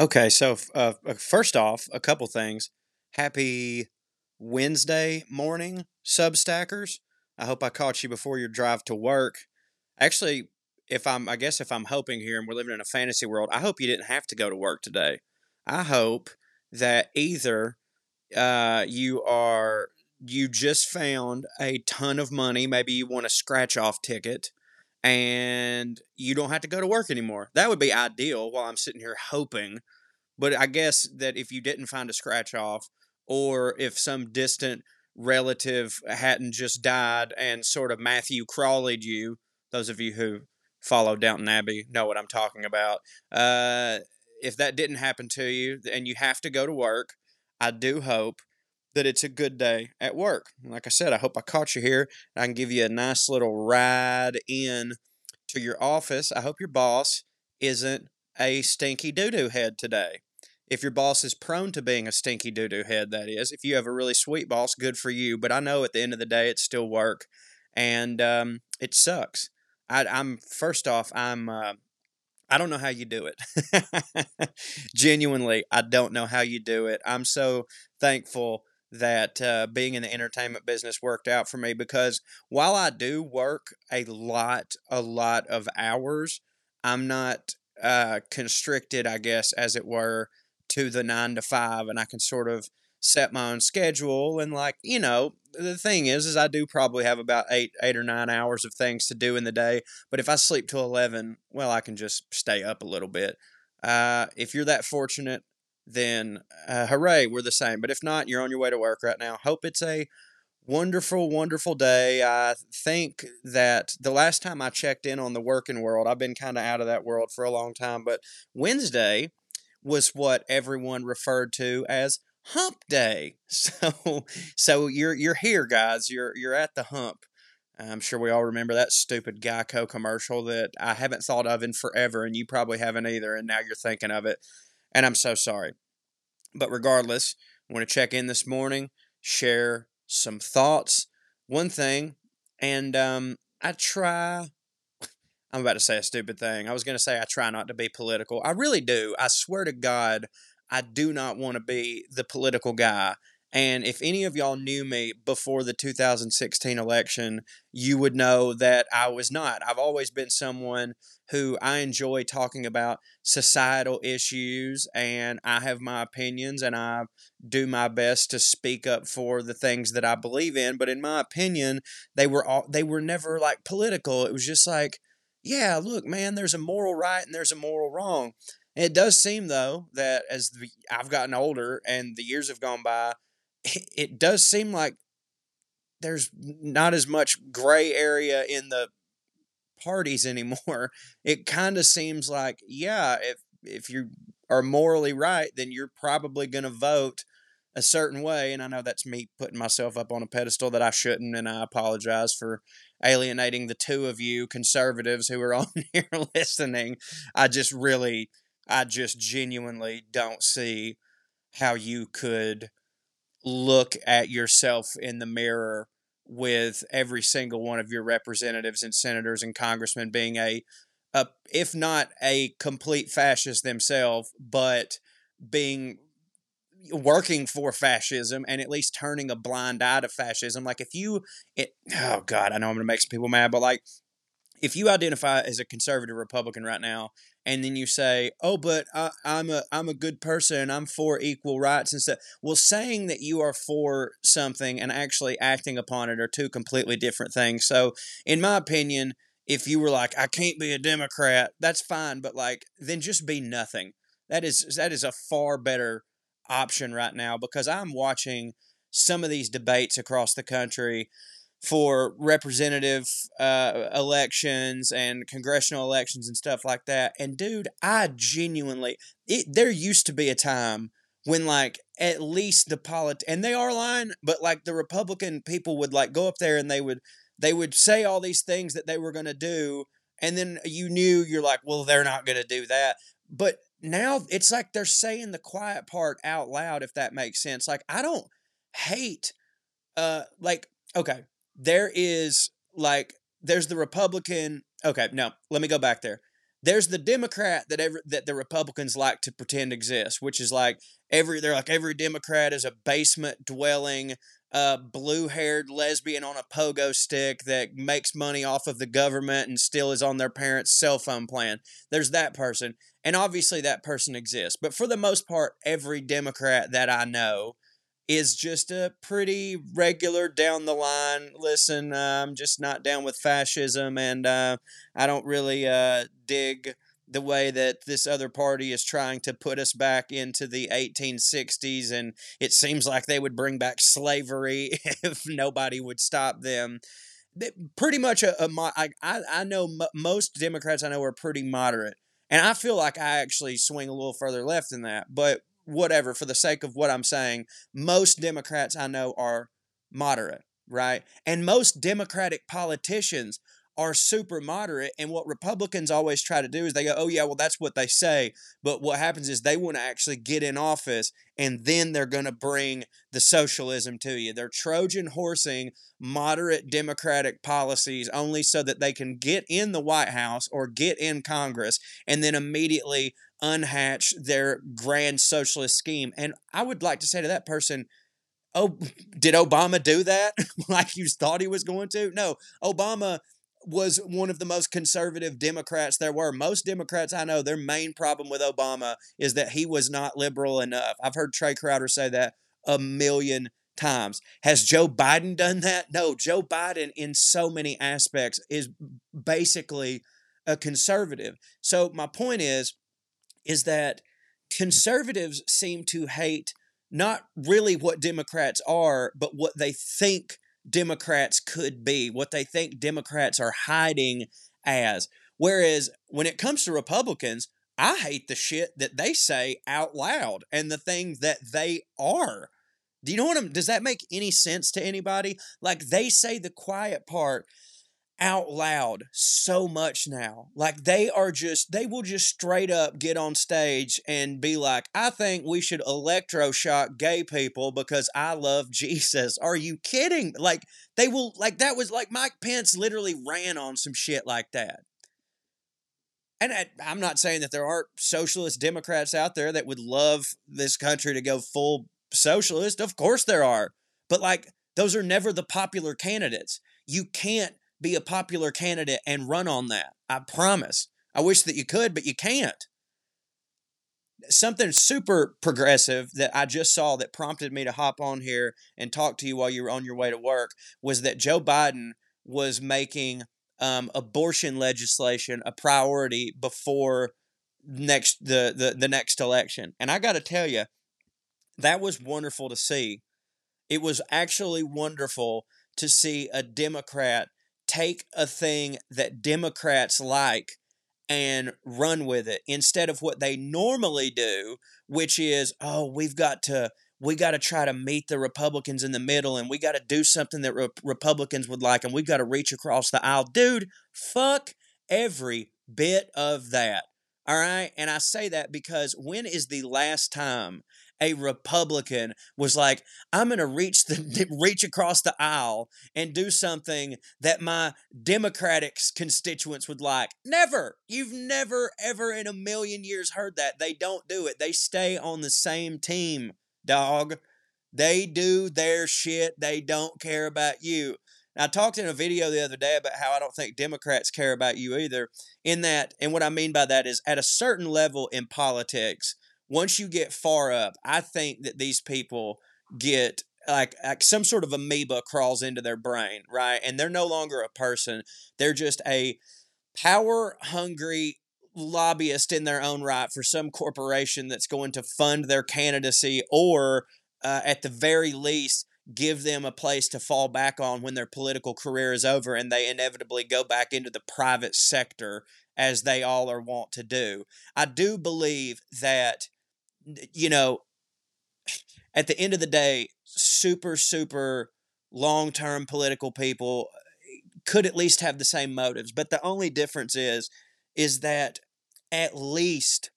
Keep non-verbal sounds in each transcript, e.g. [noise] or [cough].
Okay, so uh, uh, first off, a couple things. Happy Wednesday morning, Substackers. I hope I caught you before your drive to work. Actually, if I'm, I guess if I'm hoping here and we're living in a fantasy world, I hope you didn't have to go to work today. I hope that either uh, you are, you just found a ton of money. Maybe you want a scratch off ticket and you don't have to go to work anymore. That would be ideal while I'm sitting here hoping. But I guess that if you didn't find a scratch off, or if some distant relative hadn't just died and sort of Matthew Crawleyed you, those of you who follow Downton Abbey know what I'm talking about. Uh, if that didn't happen to you and you have to go to work, I do hope that it's a good day at work. Like I said, I hope I caught you here. I can give you a nice little ride in to your office. I hope your boss isn't a stinky doo doo head today. If your boss is prone to being a stinky doo doo head, that is. If you have a really sweet boss, good for you. But I know at the end of the day, it's still work, and um, it sucks. I, am first off, I'm. Uh, I don't know how you do it. [laughs] Genuinely, I don't know how you do it. I'm so thankful that uh, being in the entertainment business worked out for me because while I do work a lot, a lot of hours, I'm not uh, constricted, I guess, as it were, to the nine to five, and I can sort of set my own schedule. And like you know, the thing is, is I do probably have about eight, eight or nine hours of things to do in the day. But if I sleep till eleven, well, I can just stay up a little bit. Uh, if you're that fortunate, then uh, hooray, we're the same. But if not, you're on your way to work right now. Hope it's a wonderful, wonderful day. I think that the last time I checked in on the working world, I've been kind of out of that world for a long time, but Wednesday was what everyone referred to as hump day. [laughs] So so you're you're here guys. You're you're at the hump. I'm sure we all remember that stupid Geico commercial that I haven't thought of in forever and you probably haven't either and now you're thinking of it and I'm so sorry. But regardless, I want to check in this morning, share some thoughts. One thing, and um, I try. I'm about to say a stupid thing. I was going to say I try not to be political. I really do. I swear to God, I do not want to be the political guy. And if any of y'all knew me before the 2016 election, you would know that I was not. I've always been someone who I enjoy talking about societal issues and I have my opinions and I do my best to speak up for the things that I believe in, but in my opinion, they were all they were never like political. It was just like, yeah, look, man, there's a moral right and there's a moral wrong. it does seem though that as the, I've gotten older and the years have gone by, it does seem like there's not as much gray area in the parties [laughs] anymore. It kind of seems like, yeah, if if you are morally right, then you're probably going to vote a certain way. And I know that's me putting myself up on a pedestal that I shouldn't, and I apologize for alienating the two of you conservatives who are [laughs] on here listening. I just really, I just genuinely don't see how you could look at yourself in the mirror with every single one of your representatives and senators and congressmen being a, a if not a complete fascist themselves, but being working for fascism and at least turning a blind eye to fascism. Like if you, it, oh God, I know I'm gonna make some people mad, but like if you identify as a conservative Republican right now and then you say, "Oh, but I, am a I'm a good person. I'm for equal rights and stuff." Well, saying that you are for something and actually acting upon it are two completely different things. So, in my opinion, if you were like, "I can't be a Democrat," that's fine, but like, then just be nothing. That is that is a far better option right now because I'm watching some of these debates across the country for representative uh, elections and congressional elections and stuff like that. And dude, I genuinely, it, there used to be a time when like at least the polit and they are lying, but like the Republican people would like go up there and they would they would say all these things that they were going to do, and then you knew you're like, well, they're not going to do that. But now it's like they're saying the quiet part out loud, if that makes sense. Like I don't hate, uh, like okay, there is like there's the Republican. Okay, no, let me go back there. there's the Democrat that every that the Republicans like to pretend exists, which is like every they're like every Democrat is a basement dwelling, uh, blue haired lesbian on a pogo stick that makes money off of the government and still is on their parents' cell phone plan. There's that person, and obviously that person exists. But for the most part, every Democrat that I know is just a pretty regular down the line. Listen, uh, I'm just not down with fascism, and uh, I don't really uh, dig the way that this other party is trying to put us back into the 1860s. And it seems like they would bring back slavery [laughs] if nobody would stop them. Pretty much, a, a I, I know m- most Democrats I know are pretty moderate. And I feel like I actually swing a little further left than that. But whatever, for the sake of what I'm saying, most Democrats I know are moderate, right? And most Democratic politicians are super moderate. And what Republicans always try to do is they go, oh, yeah, well, that's what they say. But what happens is they want to actually get in office and then they're going to bring the socialism to you. They're Trojan horsing moderate Democratic policies only so that they can get in the White House or get in Congress and then immediately unhatch their grand socialist scheme. And I would like to say to that person, Oh, [laughs] did Obama do that [laughs] like you thought he was going to? No, Obama was one of the most conservative Democrats there were. Most Democrats I know, their main problem with Obama is that he was not liberal enough. I've heard Trey Crowder say that a million times. Has Joe Biden done that? No, Joe Biden, in so many aspects, is basically a conservative. So, my point is, is that conservatives seem to hate not really what Democrats are, but what they think Democrats could be, what they think Democrats are hiding as. Whereas when it comes to Republicans, I hate the shit that they say out loud and the things that they are. Do you know what I'm does that make any sense to anybody? Like they say the quiet part out loud so much now. Like they are just, they will just straight up get on stage and be like, I think we should electroshock gay people because I love [laughs] Jesus. Are you kidding? Like they will, like that was like Mike Pence literally ran on some shit like that. And I, I'm not saying that there aren't socialist Democrats out there that would love this country to go full socialist. Of course there are. But like, those are never the popular candidates. You can't be a popular candidate and run on that. I promise. I wish that you could, but you can't. Something super progressive that I just saw that prompted me to hop on here and talk to you while you were on your way to work was that Joe Biden was making um, abortion legislation a priority before next the, the the next election. And I got to tell you, that was wonderful to see. It was actually wonderful to see a Democrat take a thing that Democrats like and run with it instead of what they normally do, which is, oh, we've got to we got to try to meet the Republicans in the middle and we got to do something that re- Republicans would like and we've got to reach across the aisle. Dude, fuck every bit of that. All right. And I say that because when is the last time a Republican was like, I'm going to reach the [laughs] reach across the aisle and do something that my Democratic constituents would like. Never. You've never ever in a million years heard that. They don't do it. They stay on the same team, dog. They do their shit. They don't care about you. I talked in a video the other day about how I don't think Democrats care about you either. In that, and what I mean by that is at a certain level in politics, once you get far up, I think that these people get like, like some sort of amoeba crawls into their brain, right? And they're no longer a person. They're just a power hungry lobbyist in their own right for some corporation that's going to fund their candidacy or uh, at the very least give them a place to fall back on when their political career is over and they inevitably go back into the private sector as they all are wont to do. I do believe that you know, at the end of the day, super, super long term political people eh, could at least have the same motives. But the only difference is, is that at least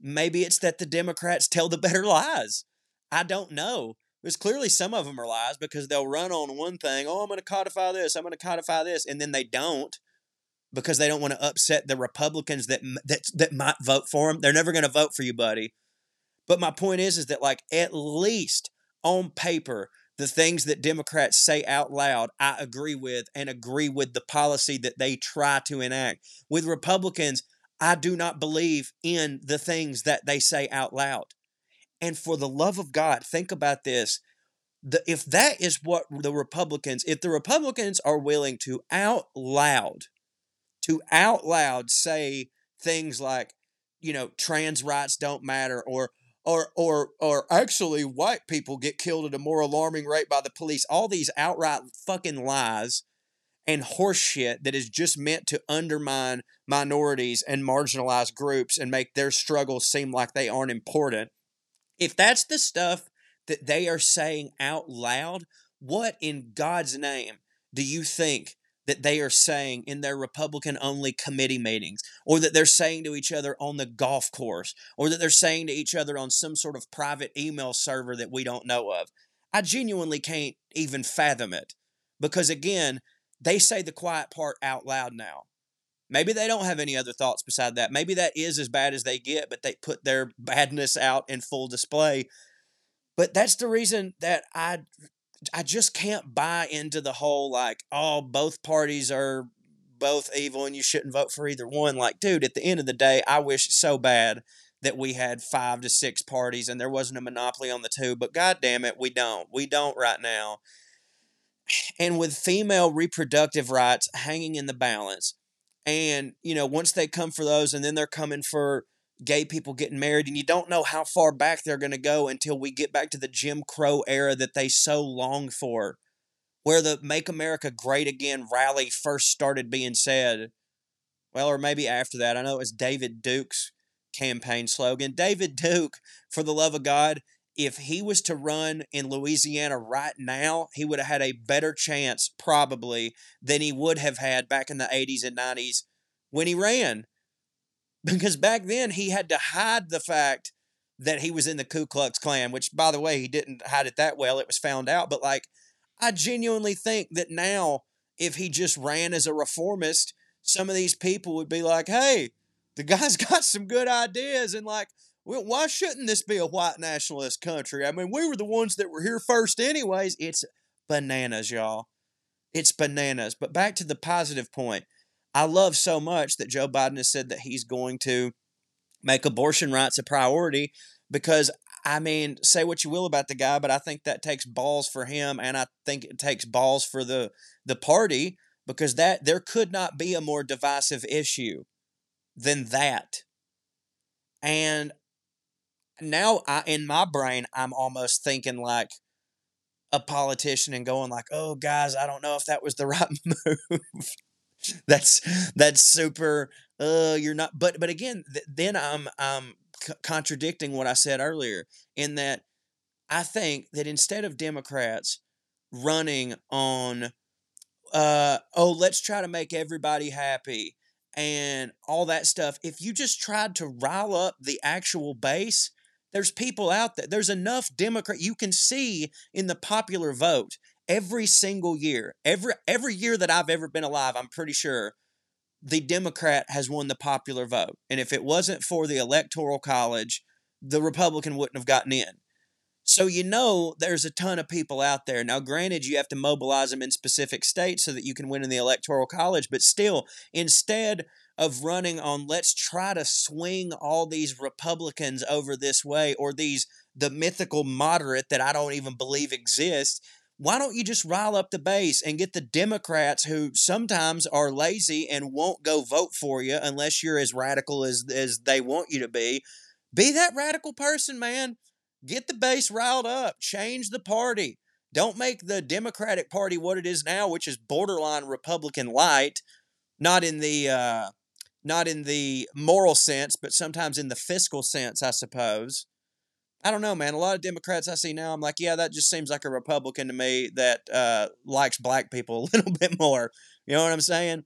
maybe it's that the Democrats tell the better [laughs] lies. I don't know. Because clearly some of them are lies because they'll run on one thing. Oh, I'm going to codify this. I'm going to codify this. And then they don't. because they don't want to upset the Republicans that that that might vote for them. They're never going to vote for you, buddy. But my point is, is that like at least on paper, the things that Democrats say out loud, I agree with and agree with the policy that they try to enact. With Republicans, I do not believe in the things that they say out loud. And for the love of God, think about this. The, if that is what the Republicans, if the Republicans are willing to out loud, to out loud say things like, you know, trans rights don't matter or or or or actually white people get killed at a more alarming rate by the police. All these outright fucking lies and horseshit that is just meant to undermine minorities and marginalized groups and make their struggles seem like they aren't important. If that's the stuff that they are saying out loud, what in God's name do you think that they are saying in their Republican only committee meetings, or that they're saying to each other on the golf course, or that they're saying to each other on some sort of private email server that we don't know of. I genuinely can't even fathom it because, again, they say the quiet part out loud now. Maybe they don't have any other thoughts beside that. Maybe that is as bad as they get, but they put their [laughs] badness out in full display. But that's the reason that I I just can't buy into the whole like, oh, both parties are both evil and you shouldn't vote for either one. Like, dude, at the end of the day, I wish so bad that we had five to six parties and there wasn't a monopoly on the two, but god damn it, we don't. We don't right now. And with female reproductive rights hanging in the balance, and you know, once they come for those and then they're coming for gay people getting married, and you don't know how far back they're going to go until we get back to the Jim Crow era that they so long for, where the Make America Great Again rally first started being said. Well, or maybe after that. I know it was David Duke's campaign slogan. David Duke, for the love of God, if he was to run in Louisiana right now, he would have had a better chance, probably, than he would have had back in the 80s and 90s when he ran because back then he had to hide the fact that he was in the Ku Klux Klan, which, by the way, he didn't hide it that well. It was found out. But, like, I genuinely think that now, if he just ran as a reformist, some of these people would be like, hey, the guy's [laughs] got some good ideas. And, like, well, why shouldn't this be a white nationalist country? I mean, we were the ones that were here first, anyways. It's bananas, y'all. It's bananas. But back to the positive point. I love so much that Joe Biden has said that he's going to make abortion rights a priority because I mean, say what you will about the guy, but I think that takes balls for him, and I think it takes balls for the the party because that there could not be a more divisive issue than that. And now, I in my brain, I'm almost thinking like a politician and going like, "Oh, guys, I don't know if that was the [laughs] right move." That's that's super uh you're not but but again th- then i'm i'm c- contradicting what i said earlier in that i think that instead of democrats running on uh oh let's try to make everybody happy and all that stuff if you just tried to rile up the actual base there's people out there there's enough democrat you can see in the popular vote every single year, every every year that I've ever been alive, I'm pretty sure the Democrat has won the popular vote. And if it wasn't for the electoral college, the Republican wouldn't have gotten in. So you know there's a ton of people out there. Now, granted, you have to mobilize them in specific states so that you can win in the electoral college, but still, instead of running on let's try to swing all these Republicans over this way or these the mythical moderate that I don't even believe exists, why don't you just rile up the base and get the Democrats who sometimes are lazy and won't go vote for you unless you're as radical as, as they want you to be? Be that radical person, man. Get the base riled up. Change the party. Don't make the Democratic Party what it is now, which is borderline Republican light, not in the uh, not in the moral sense, but sometimes in the fiscal sense, I suppose. I don't know, man. A lot of Democrats I see now, I'm like, yeah, that just seems like a Republican to me that uh, likes black people [laughs] a little bit more. You know what I'm saying?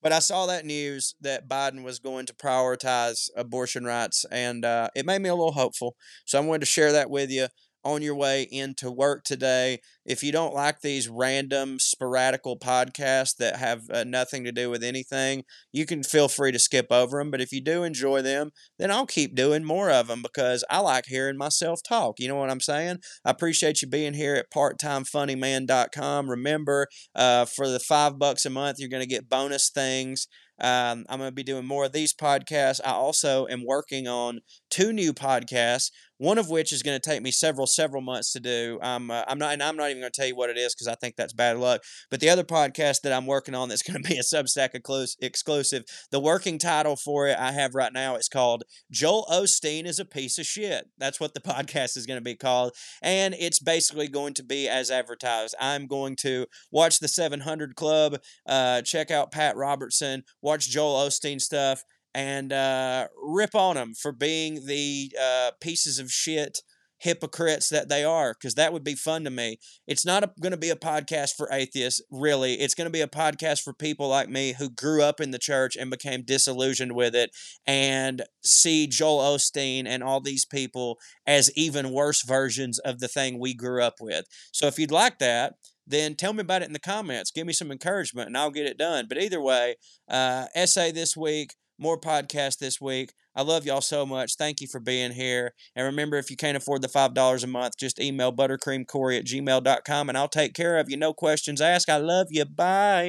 But I saw that news that Biden was going to prioritize abortion rights, and uh, it made me a little hopeful. So I wanted to share that with you on your way into work today. If you don't like these random, sporadical podcasts that have uh, nothing to do with anything, you can feel free to skip over them. But if you do enjoy them, then I'll keep doing more of them because I like hearing myself talk. You know what I'm saying? I appreciate you being here at parttimefunnyman.com. Remember, uh, for the five bucks a month, you're going to get bonus things. Um, I'm going to be doing more of these podcasts. I also am working on two new podcasts one of which is going to take me several several months to do. Um, uh, I'm not, and I'm not even going to tell you what it is because I think that's bad luck. But the other podcast that I'm working on that's [laughs] going to be a Substack close, exclusive. The working title for it I have right now is called "Joel Osteen is a piece of shit." That's what the [laughs] podcast is going to be called, and it's basically going to be as advertised. I'm going to watch the 700 Club, uh, check out Pat Robertson, watch Joel Osteen stuff and uh, rip on them for being the uh, pieces of shit hypocrites that they are because that would be fun to me. It's not going to be a podcast for atheists, really. It's going to be a podcast for people like me who grew up in the church and became disillusioned with it and see Joel Osteen and all these people as even worse versions of the thing we grew up with. So if you'd like that, then tell me about it in the comments. Give me some encouragement and I'll get it done. But either way, uh, essay this week more podcasts this week. I love y'all so much. Thank you for being here. And remember, if you can't afford the $5 a month, just email buttercreamcorey at gmail.com and I'll take care of you. No questions asked. I love you. Bye.